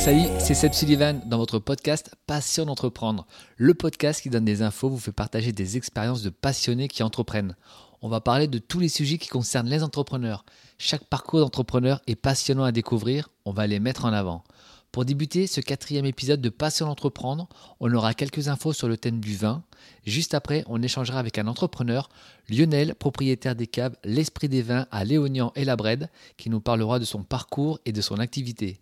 Salut, c'est Seb Sullivan dans votre podcast Passion d'entreprendre. Le podcast qui donne des infos, vous fait partager des expériences de passionnés qui entreprennent. On va parler de tous les sujets qui concernent les entrepreneurs. Chaque parcours d'entrepreneur est passionnant à découvrir, on va les mettre en avant. Pour débuter ce quatrième épisode de Passion d'entreprendre, on aura quelques infos sur le thème du vin. Juste après, on échangera avec un entrepreneur, Lionel, propriétaire des caves L'Esprit des Vins à Léognan et la Brède, qui nous parlera de son parcours et de son activité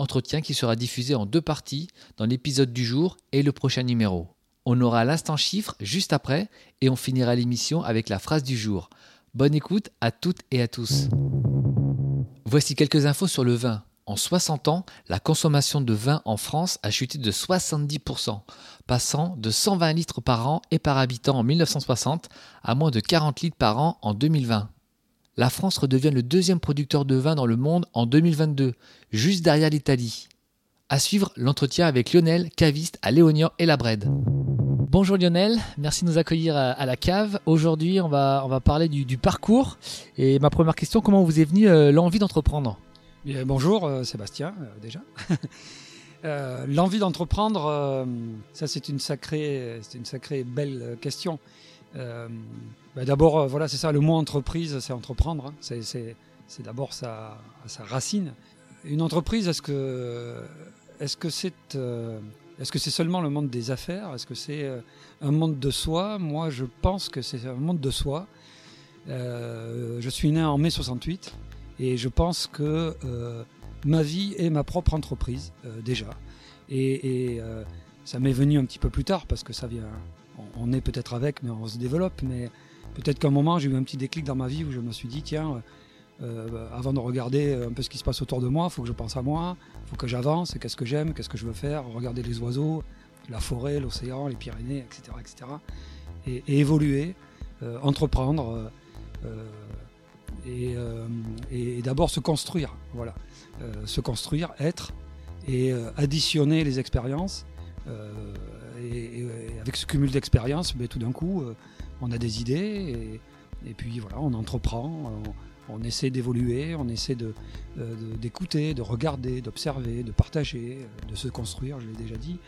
entretien qui sera diffusé en deux parties dans l'épisode du jour et le prochain numéro. On aura l'instant chiffre juste après et on finira l'émission avec la phrase du jour. Bonne écoute à toutes et à tous. Voici quelques infos sur le vin. En 60 ans, la consommation de vin en France a chuté de 70%, passant de 120 litres par an et par habitant en 1960 à moins de 40 litres par an en 2020 la France redevient le deuxième producteur de vin dans le monde en 2022, juste derrière l'Italie. À suivre l'entretien avec Lionel, caviste à Léognan et la Brède. Bonjour Lionel, merci de nous accueillir à, la cave. Aujourd'hui, on va, on va parler du, parcours. Et ma première question, comment vous est venue euh, l'envie d'entreprendre? Bonjour euh, Sébastien, euh, déjà. l'envie d'entreprendre, ça c'est une sacrée, c'est une sacrée belle question. Bah, d'abord, euh, voilà, c'est ça, le mot entreprise, c'est entreprendre. Hein. C'est d'abord sa, racine. Une entreprise, est-ce que est-ce que c'est euh, est-ce que seulement le monde des affaires? Est-ce que c'est euh, un monde de soi? Moi, je pense que c'est un monde de soi. je suis né en mai 68 et je pense que ma vie est ma propre entreprise déjà. Et, et ça m'est venu un petit peu plus tard parce que ça vient. On, on est peut-être avec, mais on se développe. Mais peut-être qu'à un moment, j'ai eu un petit déclic dans ma vie où je me suis dit, tiens, euh, euh, avant de regarder un peu ce qui se passe autour de moi, il faut que je pense à moi, il faut que j'avance, qu'est-ce que j'aime, qu'est-ce que je veux faire, regarder les oiseaux, la forêt, l'océan, les Pyrénées, etc. etc. Et, évoluer, euh, entreprendre, et, et d'abord se construire, voilà. se construire, être, et additionner les expériences. Et, avec ce cumul d'expériences, ben, tout d'un coup, on a des idées et, puis voilà, on entreprend, on, essaie d'évoluer, on essaie d'écouter, de, regarder, d'observer, de partager, de se construire, je l'ai déjà dit,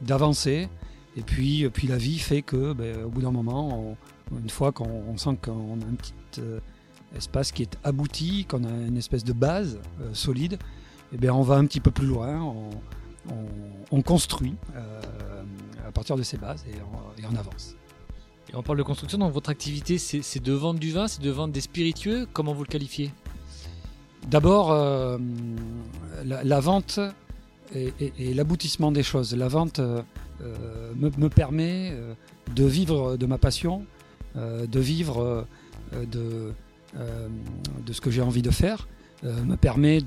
d'avancer. Et puis, puis la vie fait que, ben, au bout d'un moment, une fois qu'on sent qu'on a un petit euh, espace qui est abouti, qu'on a une espèce de base euh, solide, eh bien on va un petit peu plus loin, on, construit euh, à partir de ces bases et on avance on parle de construction, donc votre activité, c'est de vendre du vin, c'est de vendre des spiritueux. Comment vous le qualifiez? D'abord, euh, la, vente et, l'aboutissement des choses. La vente euh, me, permet euh, de vivre de ma passion, de vivre de, de ce que j'ai envie de faire, me permet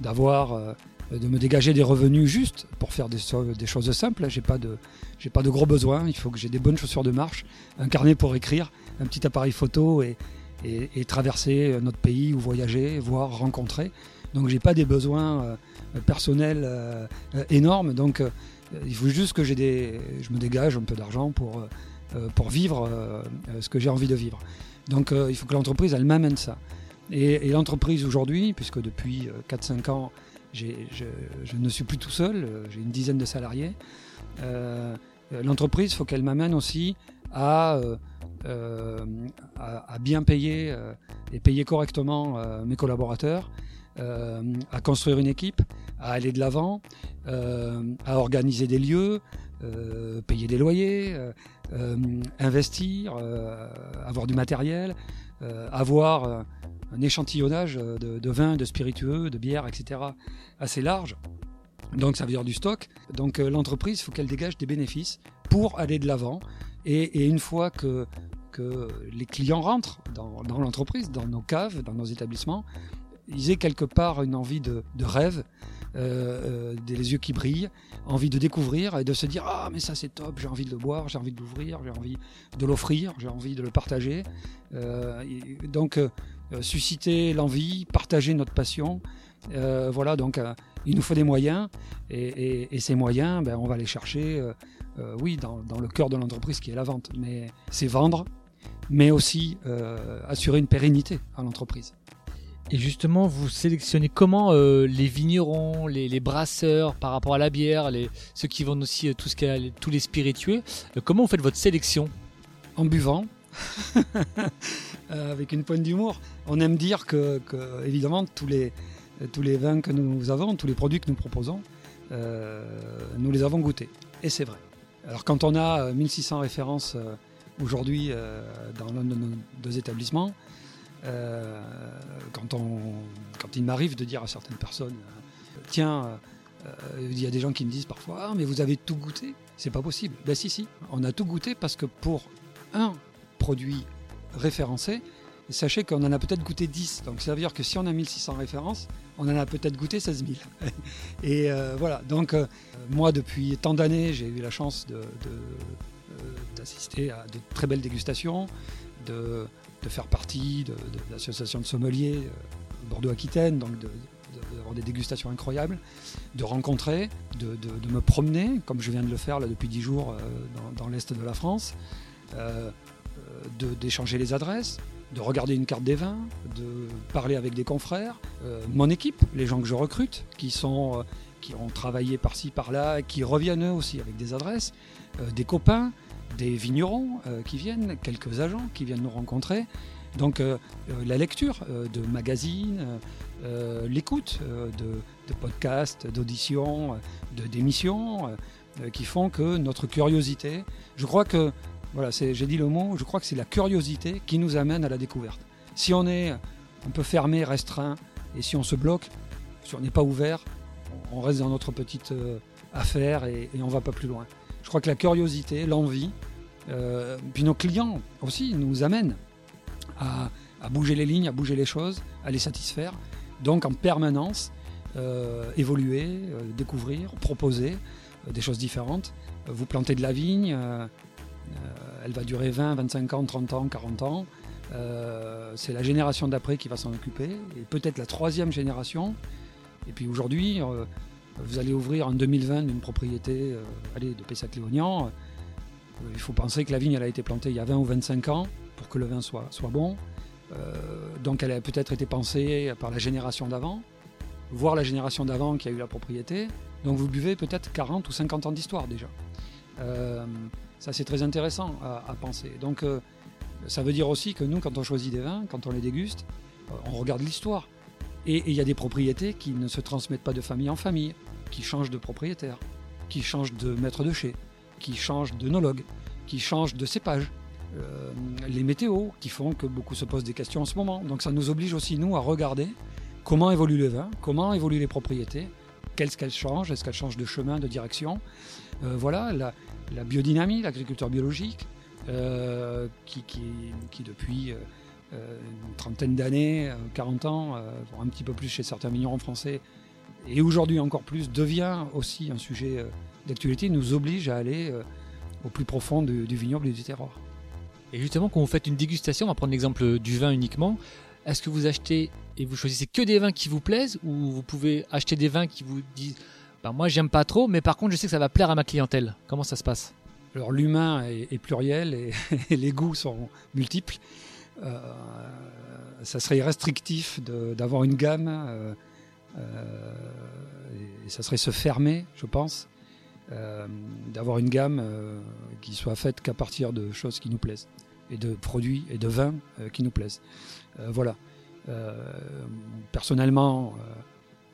d'avoir euh, de me dégager des revenus justes pour faire des, choses simples. J'ai pas de j'ai pas de gros besoins. Il faut que j'ai des bonnes chaussures de marche, un carnet pour écrire, un petit appareil photo et, et, traverser notre pays ou voyager, voir, rencontrer. Donc j'ai pas des besoins euh, personnels euh, énormes. Donc il faut juste que j'ai des je me dégage un peu d'argent pour pour vivre ce que j'ai envie de vivre. Donc il faut que l'entreprise elle m'amène ça. Et l'entreprise aujourd'hui, puisque depuis 4-5 ans je, ne suis plus tout seul, euh, j'ai une dizaine de salariés. Euh, l'entreprise, il faut qu'elle m'amène aussi euh, à, bien payer et payer correctement mes collaborateurs, à construire une équipe, à aller de l'avant, à organiser des lieux, payer des loyers, investir, avoir du matériel, avoir un échantillonnage euh, de, vins, de spiritueux, de bières, etc. assez large. Donc ça veut dire du stock. Donc euh, l'entreprise, il faut qu'elle dégage des bénéfices pour aller de l'avant. Et, une fois que, que les clients rentrent dans, l'entreprise, dans nos caves, dans nos établissements, ils aient quelque part une envie de, rêve, euh, des yeux qui brillent, envie de découvrir et de se dire ah mais ça c'est top, j'ai envie de le boire, j'ai envie de l'ouvrir, j'ai envie de l'offrir, j'ai envie de le partager. donc susciter l'envie, partager notre passion. Euh, voilà, donc euh, il nous faut des moyens et, ces moyens, ben, on va les chercher, oui, dans, le cœur de l'entreprise qui est la vente. Mais c'est vendre, mais aussi assurer une pérennité à l'entreprise. Et justement, vous sélectionnez comment euh, les vignerons, les, brasseurs par rapport à la bière, les, ceux qui vendent aussi tout ce qui tous les spiritueux. comment vous faites votre sélection? En buvant. Avec une pointe d'humour. On aime dire que, évidemment, tous les, tous les vins que nous avons, tous les produits que nous proposons, nous les avons goûtés. Et c'est vrai. Alors quand on a 1600 références aujourd'hui dans l'un de nos deux établissements, euh, quand, on, quand il m'arrive de dire à certaines personnes, euh, tiens, euh, il y a des gens qui me disent parfois, ah, mais vous avez tout goûté C'est pas possible. Ben si, si, on a tout goûté parce que pour un produit référencé, sachez qu'on en a peut-être goûté 10. Donc ça veut dire que si on a 1600 références, on en a peut-être goûté 16 000. Et voilà, donc moi depuis tant d'années, j'ai eu la chance d'assister de, à de très belles dégustations, de, de faire partie de, l'association de sommeliers euh, Bordeaux-Aquitaine, donc d'avoir des dégustations incroyables, de rencontrer, de, me promener, comme je viens de le faire là depuis dix jours euh, dans, l'est de la France, euh, d'échanger les adresses, de regarder une carte des vins, de parler avec des confrères, mon équipe, les gens que je recrute, qui sont qui ont travaillé par-ci par-là, qui reviennent eux aussi avec des adresses, des copains, des vignerons euh, qui viennent, quelques agents qui viennent nous rencontrer. Donc euh, euh, la lecture de magazines, l'écoute de, podcasts, d'auditions, de d'émissions qui font que notre curiosité, je crois que, voilà, j'ai dit le mot, je crois que c'est la curiosité qui nous amène à la découverte. Si on est un peu fermé, restreint, et si on se bloque, si on n'est pas ouvert, on reste dans notre petite affaire et, on va pas plus loin. Je crois que la curiosité, l'envie, euh, puis nos clients aussi nous amènent à, bouger les lignes, à bouger les choses, à les satisfaire. Donc en permanence, euh, évoluer, euh, découvrir, proposer des choses différentes. Vous plantez de la vigne, elle va durer 20, 25 ans, 30 ans, 40 ans. c'est la génération d'après qui va s'en occuper, et peut-être la troisième génération. Et puis aujourd'hui, vous allez ouvrir en 2020 une propriété euh, allez, de Pessac-Léognan. Euh, il faut penser que la vigne elle a été plantée il y a 20 ou 25 ans pour que le vin soit, bon. Euh, donc elle a peut-être été pensée par la génération d'avant, voire la génération d'avant qui a eu la propriété. Donc vous buvez peut-être 40 ou 50 ans d'histoire déjà. Ça c'est très intéressant à, penser. Donc ça veut dire aussi que nous, quand on choisit des vins, quand on les déguste, on regarde l'histoire. Et il y a des propriétés qui ne se transmettent pas de famille en famille qui changent de propriétaire, qui changent de maître de chez, qui changent d'œnologue, qui changent de cépage. Euh, les météos qui font que beaucoup se posent des questions en ce moment. Donc ça nous oblige aussi, nous, à regarder comment évolue le vin, comment évoluent les propriétés, qu'est-ce qu'elles changent, est-ce qu'elles changent de chemin, de direction. Euh, voilà, biodynamie, l'agriculture biologique, euh, qui, qui, depuis une trentaine d'années, 40 ans, un petit peu plus chez certains vignerons français, et aujourd'hui encore plus, devient aussi un sujet euh, d'actualité, nous oblige à aller euh, au plus profond du, vignoble et du terroir. Et justement, quand vous faites une dégustation, on va prendre l'exemple du vin uniquement, est-ce que vous achetez et vous choisissez que des vins qui vous plaisent ou vous pouvez acheter des vins qui vous disent ben moi j'aime pas trop, mais par contre je sais que ça va plaire à ma clientèle Comment ça se passe? Alors l'humain est, pluriel et, les goûts sont multiples. Euh, ça serait restrictif d'avoir une gamme. Euh, et, ça serait se fermer, je pense, euh, d'avoir une gamme euh, qui soit faite qu'à partir de choses qui nous plaisent et de produits et de vins qui nous plaisent. voilà. personnellement,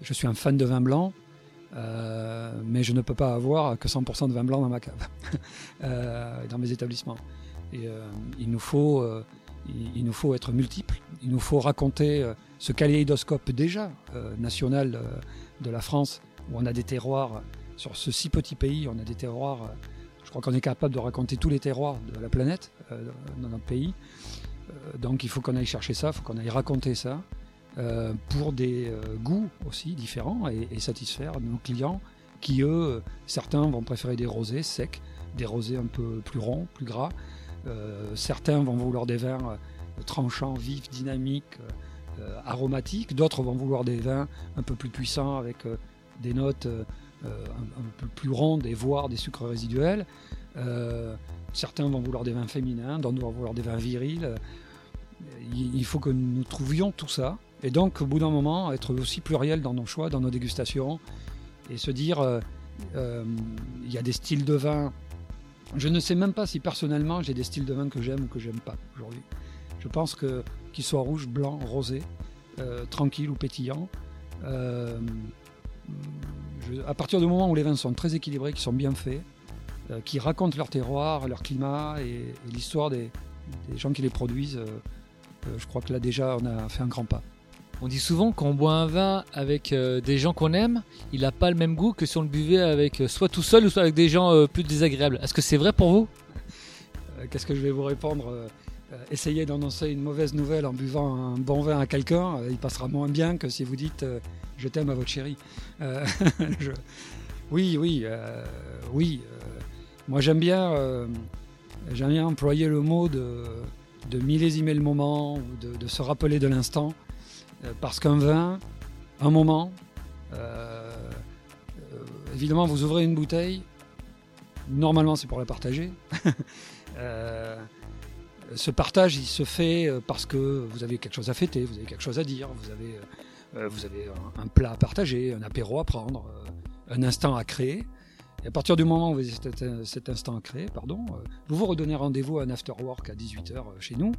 je suis un fan de vin blanc. Mais je ne peux pas avoir que 100% de vin blanc dans ma cave, dans mes établissements. Et il, nous faut, il, nous faut être multiples, il nous faut raconter ce kaléidoscope déjà euh, national euh, de la France, où on a des terroirs, sur ce si petit pays, on a des terroirs, euh, je crois qu'on est capable de raconter tous les terroirs de la planète dans notre pays. donc il faut qu'on aille chercher ça, il faut qu'on aille raconter ça, pour des goûts aussi différents et, satisfaire nos clients qui, eux, certains vont préférer des rosés secs, des rosés un peu plus ronds, plus gras. certains vont vouloir des vins tranchants, vifs, dynamiques, euh, aromatiques, d'autres vont vouloir des vins un peu plus puissants avec euh, des notes euh, un, peu plus rondes et voire des sucres résiduels. certains vont vouloir des vins féminins, d'autres vont vouloir des vins virils. Il faut que nous trouvions tout ça Et donc, au bout d'un moment, être aussi pluriel dans nos choix, dans nos dégustations, et se dire, euh, euh, il y a des styles de vin. Je ne sais même pas si personnellement j'ai des styles de vin que j'aime ou que j'aime pas aujourd'hui. Je pense que qu'ils soient rouge, blanc, rosé, euh, tranquille ou pétillant. à partir du moment où les vins sont très équilibrés, qui sont bien faits, qui racontent leur terroir, leur climat et, l'histoire des, gens qui les produisent, je crois que là déjà on a fait un grand pas. On dit souvent qu'on boit un vin avec euh, des gens qu'on aime, il n'a pas le même goût que si on le buvait avec euh, soit tout seul ou soit avec des gens euh, plus désagréables. Est-ce que c'est vrai pour vous? Qu'est-ce que je vais vous répondre Essayez d'annoncer une mauvaise nouvelle en buvant un bon vin à quelqu'un, il passera moins bien que si vous dites je t'aime à votre chérie. Oui, oui, oui. Moi j'aime bien, employer le mot de, de millésimer le moment, de se rappeler de l'instant. Euh, parce qu'un vin, un moment, euh, euh, évidemment, vous ouvrez une bouteille, normalement c'est pour la partager. ce partage, il se fait parce que vous avez quelque chose à fêter, vous avez quelque chose à dire, vous avez, vous avez un, plat à partager, un apéro à prendre, un instant à créer. Et à partir du moment où vous avez cet, instant à créer, pardon, vous vous redonnez rendez-vous à un after work à 18h chez nous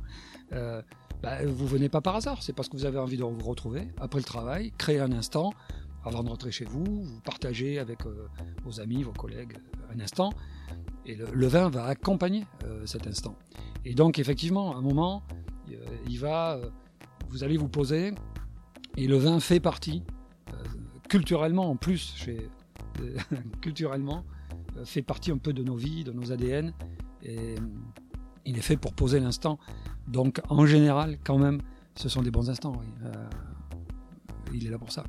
bah, vous venez pas par hasard, c'est parce que vous avez envie de vous retrouver après le travail, créer un instant avant de rentrer chez vous, vous partagez avec euh, vos amis, vos collègues euh, un instant, et le, vin va accompagner euh, cet instant. Et donc effectivement, à un moment, il va, vous allez vous poser, et le vin fait partie, culturellement en plus, chez, culturellement, fait partie un peu de nos vies, de nos ADN, et il est fait pour poser l'instant. Donc en général, quand même, ce sont des bons instants. Euh, il est là pour ça.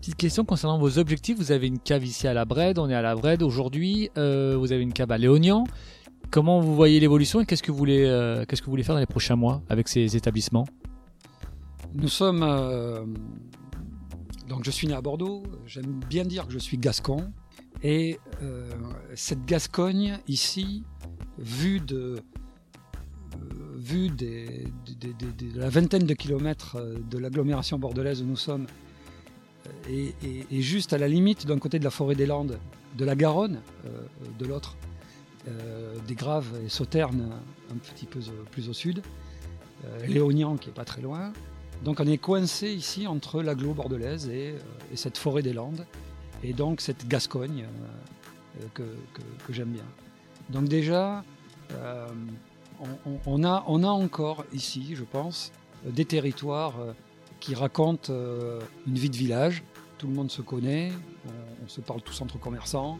Petite question concernant vos objectifs. Vous avez une cave ici à la Brède, on est à la Brède aujourd'hui. Euh, vous avez une cave à Léognan. Comment vous voyez l'évolution et qu'est-ce que vous voulez, euh, qu'est-ce que vous voulez faire dans les prochains mois avec ces établissements? Nous sommes donc je suis né à Bordeaux. J'aime bien dire que je suis gascon et cette Gascogne ici, vue de vu de la vingtaine de kilomètres euh, de l'agglomération bordelaise où nous sommes, euh, et, juste à la limite d'un côté de la forêt des Landes, de la Garonne, euh, de l'autre, des Graves et Sauternes un petit peu plus au sud, Léognan qui est pas très loin. Donc on est coincé ici entre l'agglo bordelaise et, cette forêt des Landes, et donc cette Gascogne que, que j'aime bien. Donc déjà, on, a, encore ici, je pense, euh, des territoires euh, qui racontent euh, une vie de village. Tout le monde se connaît, on, se parle tous entre commerçants.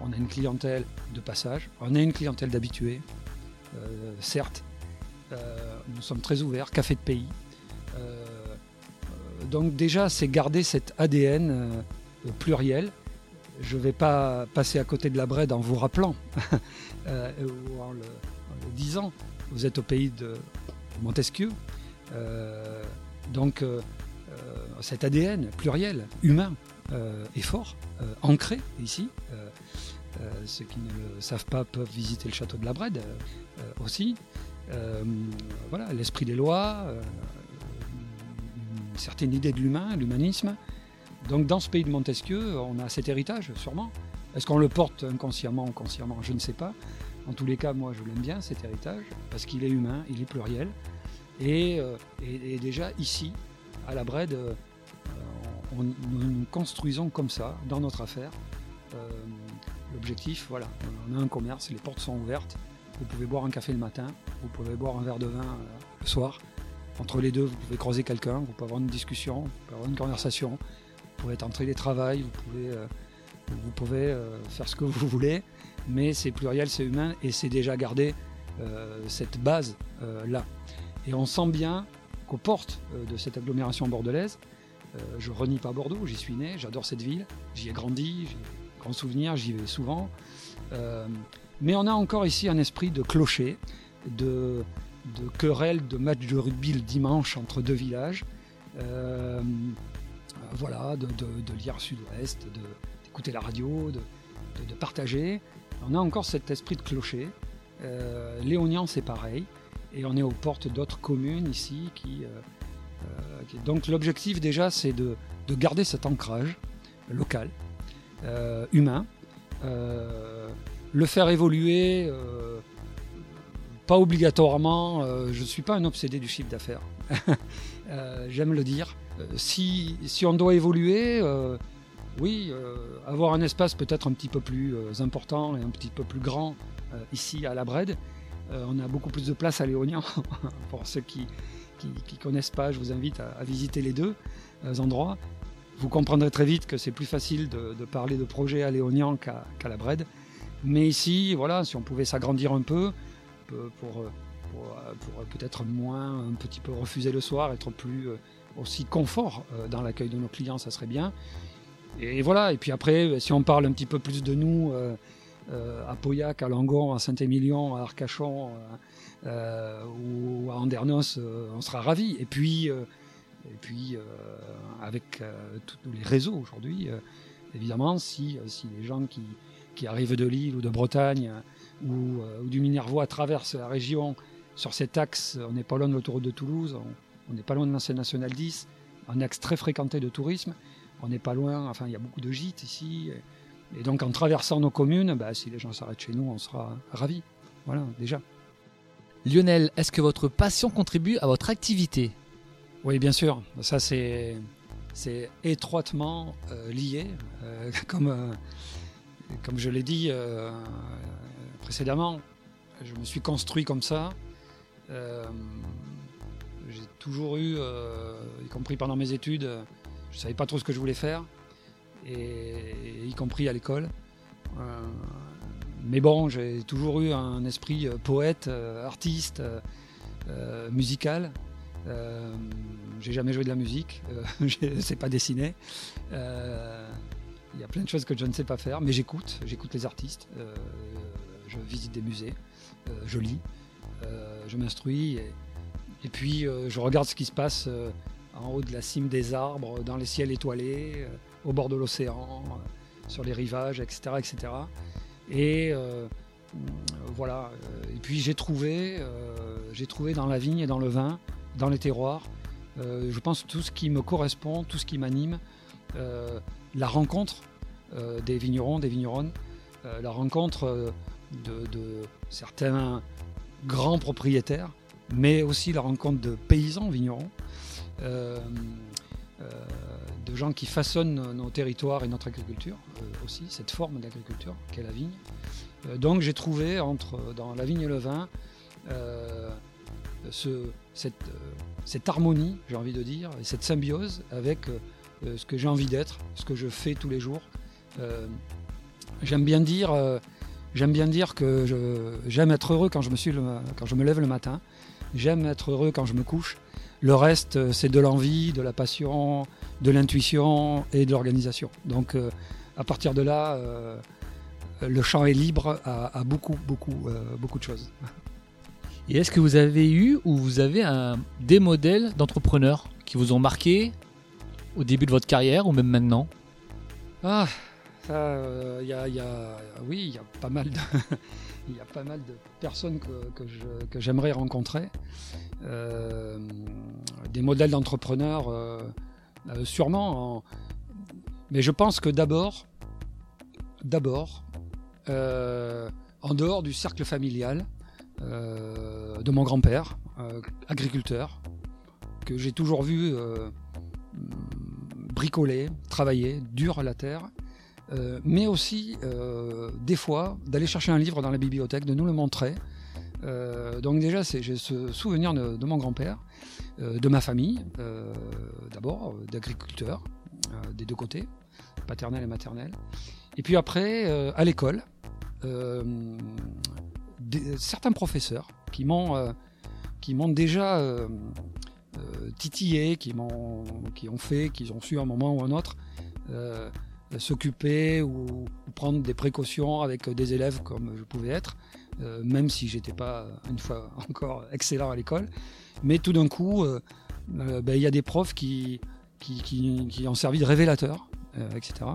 on a une clientèle de passage, on a une clientèle d'habitués, certes. nous sommes très ouverts, café de pays. donc déjà, c'est garder cet ADN pluriel je ne vais pas passer à côté de la Brède en vous rappelant euh, en le, disant. Vous êtes au pays de Montesquieu. Euh, donc euh, cet ADN pluriel, humain, est fort, ancré ici. ceux qui ne le savent pas peuvent visiter le château de la Brède aussi. voilà, l'esprit des lois, une certaine idée de l'humain, l'humanisme. Donc dans ce pays de Montesquieu, on a cet héritage, sûrement. Est-ce qu'on le porte inconsciemment ou consciemment? Je ne sais pas. En tous les cas, moi, je l'aime bien, cet héritage, parce qu'il est humain, il est pluriel. Et, euh, déjà, ici, à la Brède, euh, nous nous construisons comme ça, dans notre affaire. Euh, l'objectif, voilà, on a un commerce, les portes sont ouvertes. Vous pouvez boire un café le matin, vous pouvez boire un verre de vin le soir. Entre les deux, vous pouvez croiser quelqu'un, vous pouvez avoir une discussion, vous pouvez avoir une conversation. Vous pouvez être en télétravail, vous pouvez, euh, vous pouvez euh, faire ce que vous voulez, mais c'est pluriel, c'est humain et c'est déjà gardé euh, cette base là. Et on sent bien qu'aux portes de cette agglomération bordelaise, je renie pas Bordeaux, j'y suis né, j'adore cette ville, j'y ai grandi, j'ai grands souvenirs, j'y vais souvent. mais on a encore ici un esprit de clocher, de, de querelle, de match de rugby le dimanche entre deux villages. Euh, voilà, de, lire Sud-Ouest, d'écouter la radio, de, partager. On a encore cet esprit de clocher. Euh, Léonian, c'est pareil. Et on est aux portes d'autres communes ici qui, euh, donc l'objectif déjà, c'est de, garder cet ancrage local, humain, le faire évoluer pas obligatoirement, je ne suis pas un obsédé du chiffre d'affaires. J'aime le dire. Si, si, on doit évoluer, oui, avoir un espace peut-être un petit peu plus important et un petit peu plus grand ici à la Brède, euh, on a beaucoup plus de place à Léognan. Pour ceux qui ne connaissent pas, je vous invite à, visiter les deux euh, endroits. Vous comprendrez très vite que c'est plus facile de, parler de projet à Léognan qu'à la Brède. Mais ici, voilà, si on pouvait s'agrandir un peu, pour, peut-être moins, un petit peu refuser le soir, être plus euh, aussi confort dans l'accueil de nos clients, ça serait bien. Et voilà, et puis après, si on parle un petit peu plus de nous, euh, à Pauillac, à Langon, à Saint-Émilion, à Arcachon euh, euh, ou à Andernos, on sera ravis. Et puis, avec tous les réseaux aujourd'hui, évidemment, si, les gens qui, arrivent de Lille ou de Bretagne ou, du Minervois traversent la région sur cet axe, on n'est pas loin de l'autoroute de Toulouse, on n'est pas loin de l'ancien National 10, un axe très fréquenté de tourisme. On n'est pas loin, enfin il y a beaucoup de gîtes ici. Et donc en traversant nos communes, bah, si les gens s'arrêtent chez nous, on sera ravis. Voilà, déjà. Lionel, est-ce que votre passion contribue à votre activité? Oui, bien sûr. Ça, c'est, c'est étroitement euh, lié. Euh, comme, euh, comme je l'ai dit précédemment, je me suis construit comme ça. j'ai toujours eu, y compris pendant mes études, je ne savais pas trop ce que je voulais faire y compris à l'école. Euh, mais bon, j'ai toujours eu un esprit euh, poète, euh, artiste, musical. j'ai jamais joué de la musique, je ne sais pas dessiner. Il y a plein de choses que je ne sais pas faire, mais j'écoute, j'écoute les artistes, je visite des musées, je lis, je m'instruis, et, puis je regarde ce qui se passe en haut de la cime des arbres, dans les ciels étoilés au bord de l'océan, euh, sur les rivages, etc. etc. Et euh, voilà. Euh, puis j'ai trouvé, j'ai trouvé dans la vigne et dans le vin, dans les terroirs, je pense tout ce qui me correspond, tout ce qui m'anime, la rencontre des vignerons, des vigneronnes, la rencontre de, certains grands propriétaires, mais aussi la rencontre de paysans vignerons de gens qui façonnent nos territoires et notre agriculture euh, aussi, cette forme d'agriculture qu'est la vigne. Euh, donc j'ai trouvé entre, dans la vigne et le vin euh, cette, cette, harmonie, j'ai envie de dire, et cette symbiose avec ce que j'ai envie d'être, ce que je fais tous les jours. j'aime bien dire, j'aime bien dire que j'aime être heureux quand je, me suis quand je me lève le matin. J'aime être heureux quand je me couche. Le reste, c'est de l'envie, de la passion, de l'intuition et de l'organisation. Donc euh, à partir de là, euh, le champ est libre à, beaucoup, beaucoup, euh, beaucoup de choses. Et est-ce que vous avez eu ou vous avez un, des modèles d'entrepreneurs qui vous ont marqué au début de votre carrière ou même maintenant? Ah, il y, a, oui, il y a pas mal de, il y a pas mal de personnes que, que j'aimerais rencontrer. des modèles d'entrepreneurs euh, sûrement. Mais je pense que d'abord, d'abord, euh, en dehors du cercle familial euh, de mon grand-père, agriculteur, que j'ai toujours vu bricoler, travailler, dur à la terre, mais aussi des fois d'aller chercher un livre dans la bibliothèque, de nous le montrer. donc déjà, j'ai ce souvenir de mon grand-père. Euh, de ma famille, euh, d'abord, euh, d'agriculteurs, des deux côtés, paternel et maternel. Et puis après, à l'école, certains professeurs qui m'ont qui m'ont déjà titillé, qui m'ont qui ont fait, qu'ils ont su à un moment ou un autre s'occuper ou, prendre des précautions avec des élèves comme je pouvais être, même si j'étais pas une fois encore excellent à l'école. Mais tout d'un coup, euh, euh, ben, il y a des profs qui, qui, ont servi de révélateurs, euh, etc.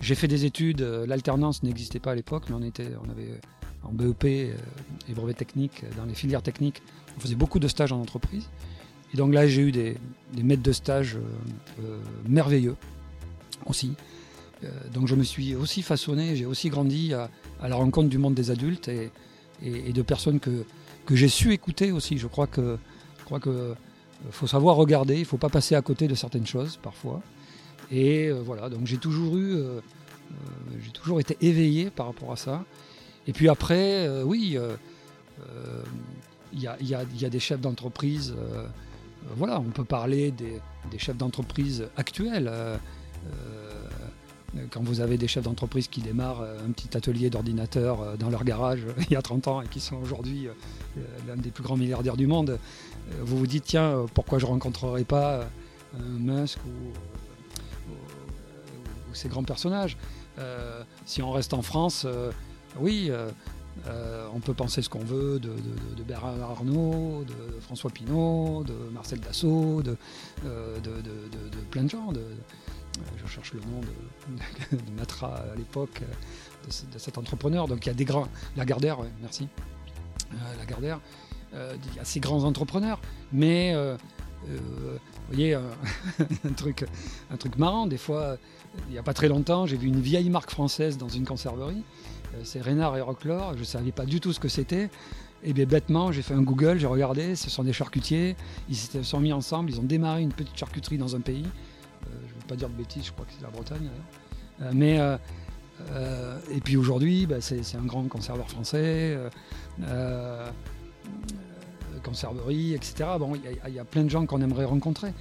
J'ai fait des études, l'alternance n'existait pas à l'époque, mais on, était, on avait en BEP et brevet technique, dans les filières techniques, on faisait beaucoup de stages en entreprise. Et donc là, j'ai eu des, maîtres de stage merveilleux aussi. Donc je me suis aussi façonné, j'ai aussi grandi à, la rencontre du monde des adultes et, de personnes que, que j'ai su écouter aussi. Je crois que, je crois que faut savoir regarder, il ne faut pas passer à côté de certaines choses parfois. Et voilà, donc j'ai toujours eu euh, j'ai toujours été éveillé par rapport à ça. Et puis après, euh, oui, euh, il y a, des chefs d'entreprise. voilà, on peut parler des, chefs d'entreprise actuels quand vous avez des chefs d'entreprise qui démarrent un petit atelier d'ordinateur dans leur garage il y a 30 ans et qui sont aujourd'hui l'un des plus grands milliardaires du monde, vous vous dites tiens, pourquoi je ne rencontrerai pas Musk ou, ces grands personnages euh, si on reste en France, euh, oui, euh, on peut penser ce qu'on veut de, Bernard Arnault, de François Pinault, de Marcel Dassault, de, plein de gens. Je cherche le nom de, Matra à l'époque, de, cet entrepreneur. Donc il y a des grands. Lagardère, merci. Lagardère. il y grands entrepreneurs. Mais vous voyez, un, truc, un truc marrant, des fois, il n'y a pas très longtemps, j'ai vu une vieille marque française dans une conserverie. Euh, c'est Rénard et Rocklore. Je ne savais pas du tout ce que c'était. Et bien bêtement, j'ai fait un Google, j'ai regardé, ce sont des charcutiers. Ils se sont mis ensemble, ils ont démarré une petite charcuterie dans un pays. Pas dire de bêtises, je crois que c'est la Bretagne. Euh, mais et puis aujourd'hui, bah, c'est un grand conserveur français, conserverie, etc. Bon, il y, a plein de gens qu'on aimerait rencontrer.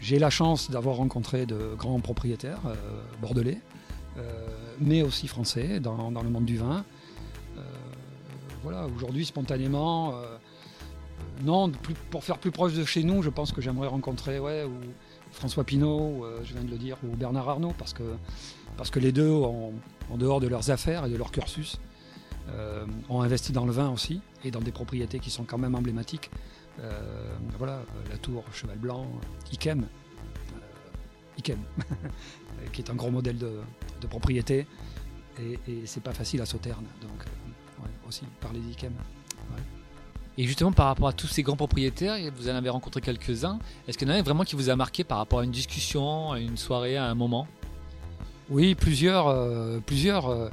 J'ai la chance d'avoir rencontré de grands propriétaires euh, bordelais, euh, mais aussi français dans, le monde du vin. Euh, voilà, aujourd'hui, spontanément, non, pour faire plus proche de chez nous, je pense que j'aimerais rencontrer ouais, ou François Pinault, je viens de le dire, ou Bernard Arnault, parce que, les deux, en dehors de leurs affaires et de leur cursus, ont investi dans le vin aussi et dans des propriétés qui sont quand même emblématiques. Euh, voilà, euh, la tour Cheval Blanc, Ikem, euh, Ikem, qui est un gros modèle de, propriété. Et, c'est pas facile à Sauterne. Donc, aussi, parler d'Ikem. Et justement, par rapport à tous ces grands propriétaires, vous en avez rencontré quelques-uns. Est-ce qu'il y en a vraiment qui vous a marqué par rapport à une discussion, à une soirée, à un moment? Oui, plusieurs. plusieurs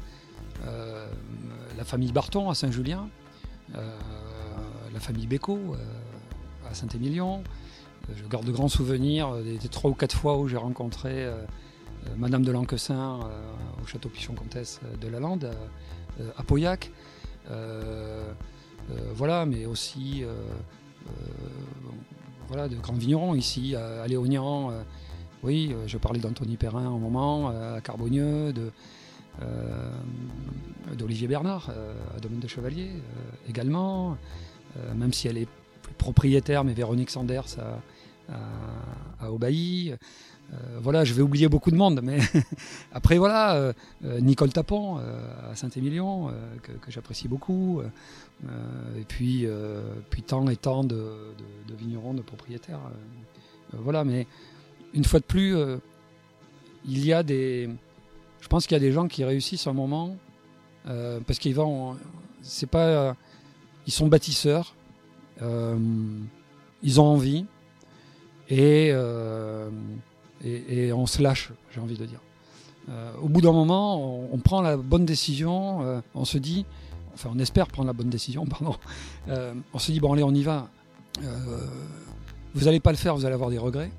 la famille Barton à Saint-Julien, la famille Béco Saint-Émilion. Euh, je garde de grands souvenirs euh, des, trois ou quatre fois où j'ai rencontré euh, Madame de Lanquessin au château Pichon-Comtesse de la Lande, à Pauillac. Voilà, mais aussi voilà, de grands vignerons ici, à, Léognan. oui, je parlais d'Anthony Perrin un moment, à Carbonieux, d'Olivier Bernard, à Domaine de Chevalier également, même si elle est propriétaire, mais Véronique Sanders à, à, euh, voilà, je vais oublier beaucoup de monde, mais après voilà, euh, euh, Nicole Tapon à Saint-Émilion, que, j'apprécie beaucoup, et puis, puis tant et tant de, vignerons, de propriétaires. voilà, mais une fois de plus, il y a des. Je pense qu'il y a des gens qui réussissent un moment parce qu'ils vont. C'est pas. ils sont bâtisseurs, ils ont envie euh, et, on se lâche, j'ai envie de dire. Euh, au bout d'un moment, on, prend la bonne décision, on se dit, enfin on espère prendre la bonne décision, pardon, on se dit, bon allez, on y va. vous n'allez pas le faire, vous allez avoir des regrets.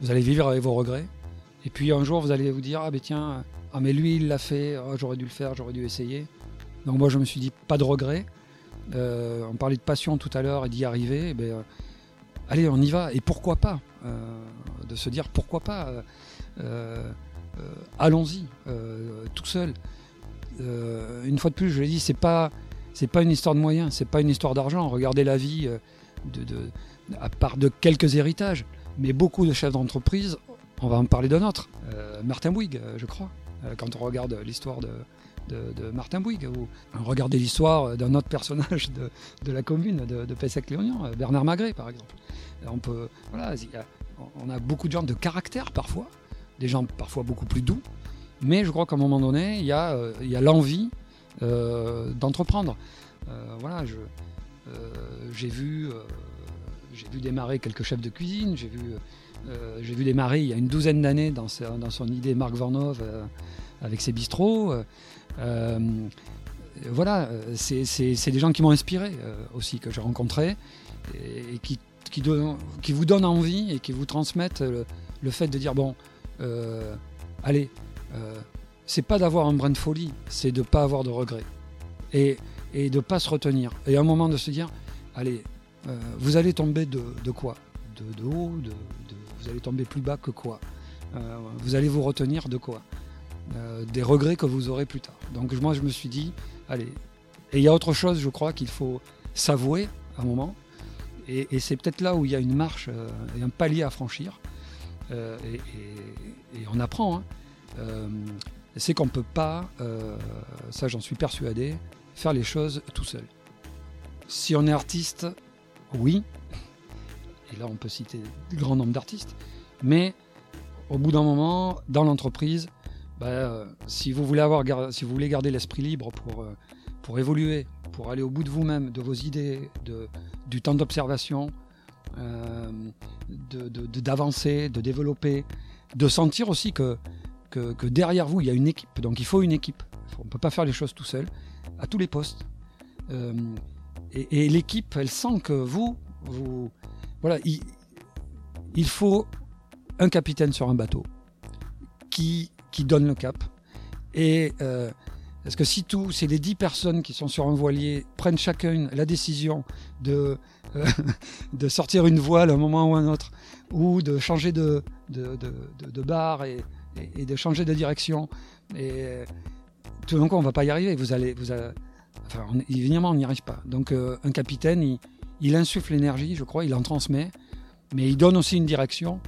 Vous allez vivre avec vos regrets. Et puis un jour, vous allez vous dire, ah ben tiens, ah mais lui, il l'a fait, oh, j'aurais dû le faire, j'aurais dû essayer. Donc moi, je me suis dit, pas de regrets. Euh, on parlait de passion tout à l'heure et d'y arriver. Eh ben, euh, allez, on y va. Et pourquoi pas? euh, De se dire pourquoi pas Allons-y, tout seul. une fois de plus, je l'ai dit, c'est pas c'est pas une histoire de moyens, c'est pas une histoire d'argent. Regardez la vie, à part de quelques héritages, mais beaucoup de chefs d'entreprise, on va en parler d'un autre, Martin Bouygues, je crois, quand on regarde l'histoire de, de, Martin Bouygues, ou regarder l'histoire d'un autre personnage de, la commune de, de Pessac-Léognan, Bernard Magret par exemple. On, peut, voilà, on a beaucoup de gens de caractère parfois, des gens parfois beaucoup plus doux, mais je crois qu'à un moment donné, il y a, euh, l'envie euh, d'entreprendre. Euh, voilà, j'ai vu j'ai vu démarrer quelques chefs de cuisine, j'ai vu, démarrer il y a une douzaine d'années dans, dans, son idée Marc Vornov avec ses bistrots. voilà, c'est des gens qui m'ont inspiré aussi, que j'ai rencontrés et, qui, qui, vous donnent envie et qui vous transmettent le, fait de dire bon, allez, c'est pas d'avoir un brin de folie, c'est de pas avoir de regrets. Et, et de pas se retenir. Et à un moment de se dire, allez, euh, vous allez tomber de, quoi? De, haut, vous allez tomber plus bas que quoi? Euh, Vous allez vous retenir de quoi? Euh, Des regrets que vous aurez plus tard. Donc moi je me suis dit, allez, et il y a autre chose, je crois, qu'il faut s'avouer à un moment. Et, c'est peut-être là où il y a une marche et un palier à franchir. Et, on apprend. Hein c'est qu'on ne peut pas, euh, ça j'en suis persuadé, faire les choses tout seul. Si on est artiste, oui, et là on peut citer un grand nombre d'artistes, mais au bout d'un moment, dans l'entreprise, bah, euh, si, vous voulez avoir, si vous voulez garder l'esprit libre pour, euh, pour évoluer, pour aller au bout de vous-même, de vos idées, de, du temps d'observation, d'avancer, de, développer, de sentir aussi que que, derrière vous, il y a une équipe. Donc il faut une équipe. On ne peut pas faire les choses tout seul, à tous les postes. Euh, et, l'équipe, elle sent que vous, vous voilà, il, faut un capitaine sur un bateau qui, qui donne le cap. Et euh, parce que si tous c'est les dix personnes qui sont sur un voilier prennent chacune la décision de, euh, de sortir une voile à un moment ou un autre, ou de changer de, de, de, bar et, de changer de direction. Et tout d'un coup, on va pas y arriver. Vous allez, vous enfin, évidemment, on n'y arrive pas. Donc, euh, un capitaine, il, insuffle l'énergie, je crois, il en transmet, mais il donne aussi une direction.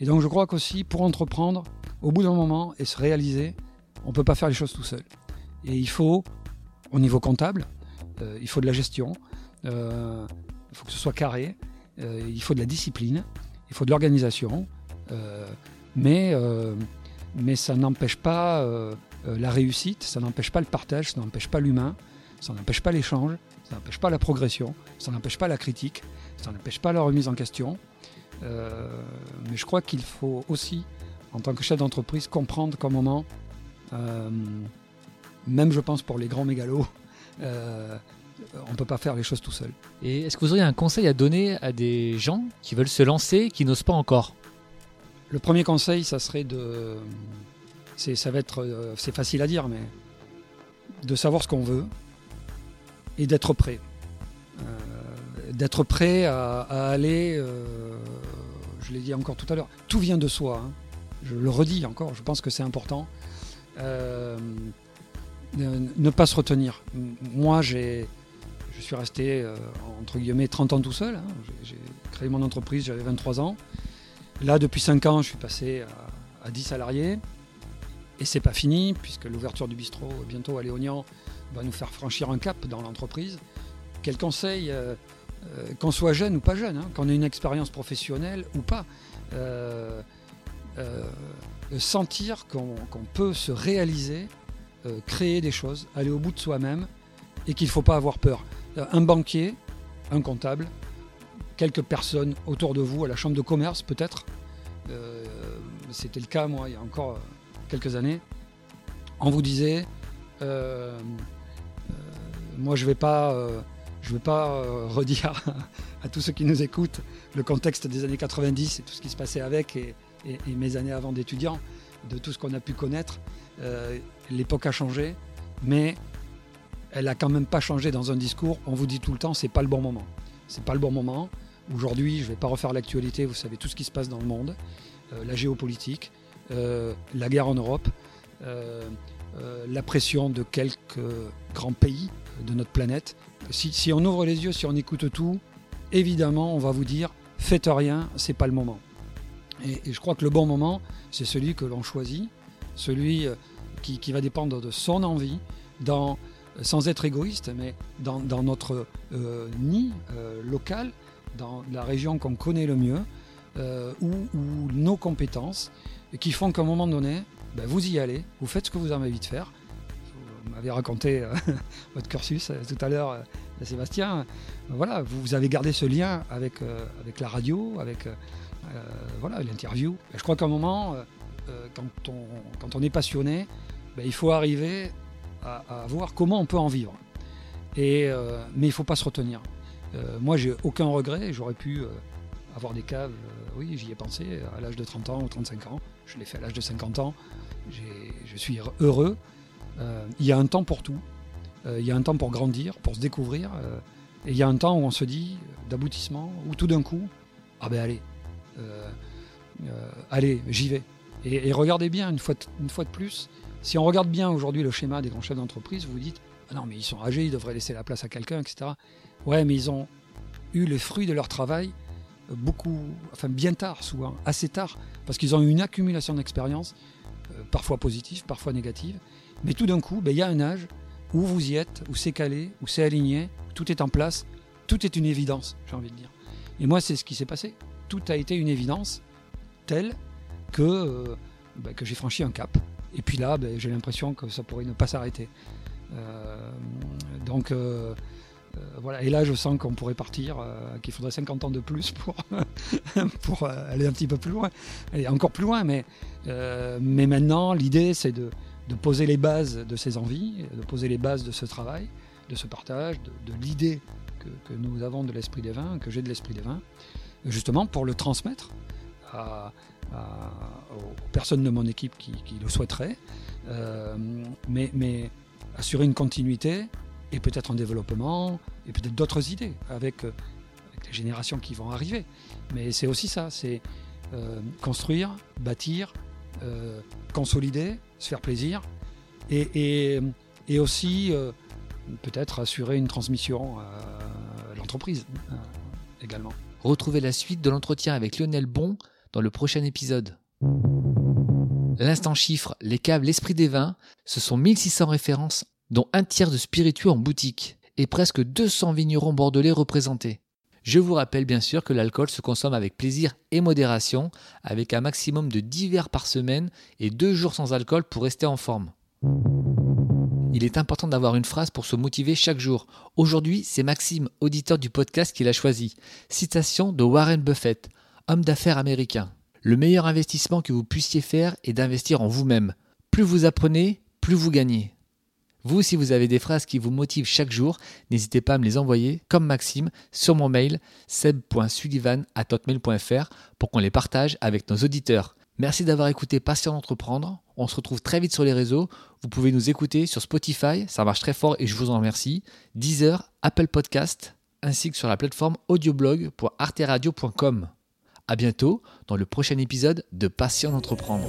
Et donc, je crois qu'aussi, pour entreprendre, au bout d'un moment et se réaliser, on peut pas faire les choses tout seul. Et il faut, au niveau comptable, euh, il faut de la gestion, euh, il faut que ce soit carré, il faut de la discipline, il faut de l'organisation, mais mais ça n'empêche pas euh, euh, la réussite, ça n'empêche pas le partage, ça n'empêche pas l'humain, ça n'empêche pas l'échange, ça n'empêche pas la progression, ça n'empêche pas la critique, ça n'empêche pas la remise en question. Euh, mais je crois qu'il faut aussi, en tant que chef d'entreprise, comprendre qu'à un moment, même je pense pour les grands mégalos, on ne peut pas faire les choses tout seul. Et est-ce que vous auriez un conseil à donner à des gens qui veulent se lancer, qui n'osent pas encore? Le premier conseil, ça serait de. C'est, ça va être, euh, c'est facile à dire, mais de savoir ce qu'on veut et d'être prêt. Euh, d'être prêt à, aller. Euh, je l'ai dit encore tout à l'heure. Tout vient de soi. Hein. Je le redis encore. Je pense que c'est important. Ne pas se retenir. Moi, j'ai, je suis resté entre guillemets 30 ans tout seul. Hein. J'ai créé mon entreprise, j'avais 23 ans. Là, depuis 5 ans, je suis passé à, 10 salariés. Et c'est pas fini, puisque l'ouverture du bistrot bientôt à Léognan va nous faire franchir un cap dans l'entreprise. Quel conseil, euh, euh, qu'on soit jeune ou pas jeune, hein, qu'on ait une expérience professionnelle ou pas, euh, sentir qu'on peut se réaliser, créer des choses, aller au bout de soi-même et qu'il ne faut pas avoir peur. Un banquier, un comptable, quelques personnes autour de vous, à la chambre de commerce peut-être. Euh, c'était le cas, moi, il y a encore euh, quelques années. On vous disait, euh, moi je ne vais pas, je vais pas redire à tous ceux qui nous écoutent le contexte des années 90 et tout ce qui se passait avec et, mes années avant d'étudiant, de tout ce qu'on a pu connaître. L'époque a changé, mais elle a quand même pas changé dans un discours. On vous dit tout le temps, c'est pas le bon moment. C'est pas le bon moment. Aujourd'hui, je ne vais pas refaire l'actualité, vous savez tout ce qui se passe dans le monde, euh, la géopolitique, euh, la guerre en Europe, euh, la pression de quelques grands pays de notre planète. Si, on ouvre les yeux, si on écoute tout, évidemment, on va vous dire faites rien, c'est pas le moment. Et, je crois que le bon moment, c'est celui que l'on choisit, celui qui, va dépendre de son envie, dans, sans être égoïste, mais dans, notre nid local, dans la région qu'on connaît le mieux, euh, ou, nos compétences, et qui font qu'à un moment donné, ben, vous y allez, vous faites ce que vous avez envie de faire. Vous m'avez raconté euh, votre cursus euh, tout à l'heure Sébastien, voilà, vous, avez gardé ce lien avec la radio, avec voilà l'interview. Je crois qu'à un moment, quand, on, quand on est passionné, ben, il faut arriver à, voir comment on peut en vivre. Et, mais il ne faut pas se retenir. moi, j'ai aucun regret. J'aurais pu avoir des caves, oui, j'y ai pensé à l'âge de 30 ans ou 35 ans. Je l'ai fait à l'âge de 50 ans. Je suis heureux. Euh, il y a un temps pour tout. Euh, il y a un temps pour grandir, pour se découvrir. Euh, et il y a un temps où on se dit d'aboutissement, où tout d'un coup, ah ben allez, allez, j'y vais. Et, regardez bien, une fois, de, plus, si on regarde bien aujourd'hui le schéma des grands chefs d'entreprise, vous vous dites, ah non mais ils sont âgés, ils devraient laisser la place à quelqu'un, etc. Ouais, mais ils ont eu les fruits de leur travail beaucoup, enfin bien tard souvent, assez tard, parce qu'ils ont eu une accumulation d'expérience, euh, parfois positive, parfois négative. Mais tout d'un coup, ben, il y a un âge où vous y êtes, où c'est calé, où c'est aligné, tout est en place, tout est une évidence, j'ai envie de dire. Et moi, c'est ce qui s'est passé. Tout a été une évidence telle que, euh, ben, que j'ai franchi un cap. Et puis là, ben, j'ai l'impression que ça pourrait ne pas s'arrêter. Euh, donc, euh, voilà. Et là, je sens qu'on pourrait partir, qu'il faudrait 50 ans de plus pour, aller un petit peu plus loin. Aller encore plus loin, mais, maintenant, l'idée, c'est de, poser les bases de ces envies, de poser les bases de ce travail, de ce partage, de, l'idée que, nous avons de l'esprit des vins, que j'ai de l'esprit des vins, justement pour le transmettre aux personnes de mon équipe qui, le souhaiteraient, mais, mais assurer une continuité et peut-être en développement, et peut-être d'autres idées avec, euh, les générations qui vont arriver. Mais c'est aussi ça, c'est euh, construire, bâtir, euh, consolider, se faire plaisir, et, aussi peut-être assurer une transmission à l'entreprise également. Retrouvez la suite de l'entretien avec Lionel Bon dans le prochain épisode. L'instant chiffre, les caves, l'esprit des vins, ce sont 1600 références dont un tiers de spiritueux en boutique, et presque 200 vignerons bordelais représentés. Je vous rappelle bien sûr que l'alcool se consomme avec plaisir et modération, avec un maximum de 10 verres par semaine et 2 jours sans alcool pour rester en forme. Il est important d'avoir une phrase pour se motiver chaque jour. Aujourd'hui, c'est Maxime, auditeur du podcast, qui l'a choisi. Citation de Warren Buffett, homme d'affaires américain. Le meilleur investissement que vous puissiez faire est d'investir en vous-même. Plus vous apprenez, plus vous gagnez. Vous, si vous avez des phrases qui vous motivent chaque jour, n'hésitez pas à me les envoyer, comme Maxime, sur mon mail seb.sullivan.hotmail.fr pour qu'on les partage avec nos auditeurs. Merci d'avoir écouté Patient d'entreprendre. On se retrouve très vite sur les réseaux. Vous pouvez nous écouter sur Spotify, ça marche très fort et je vous en remercie. Deezer, Apple Podcast, ainsi que sur la plateforme audioblog.arteradio.com. À bientôt dans le prochain épisode de Patient d'entreprendre.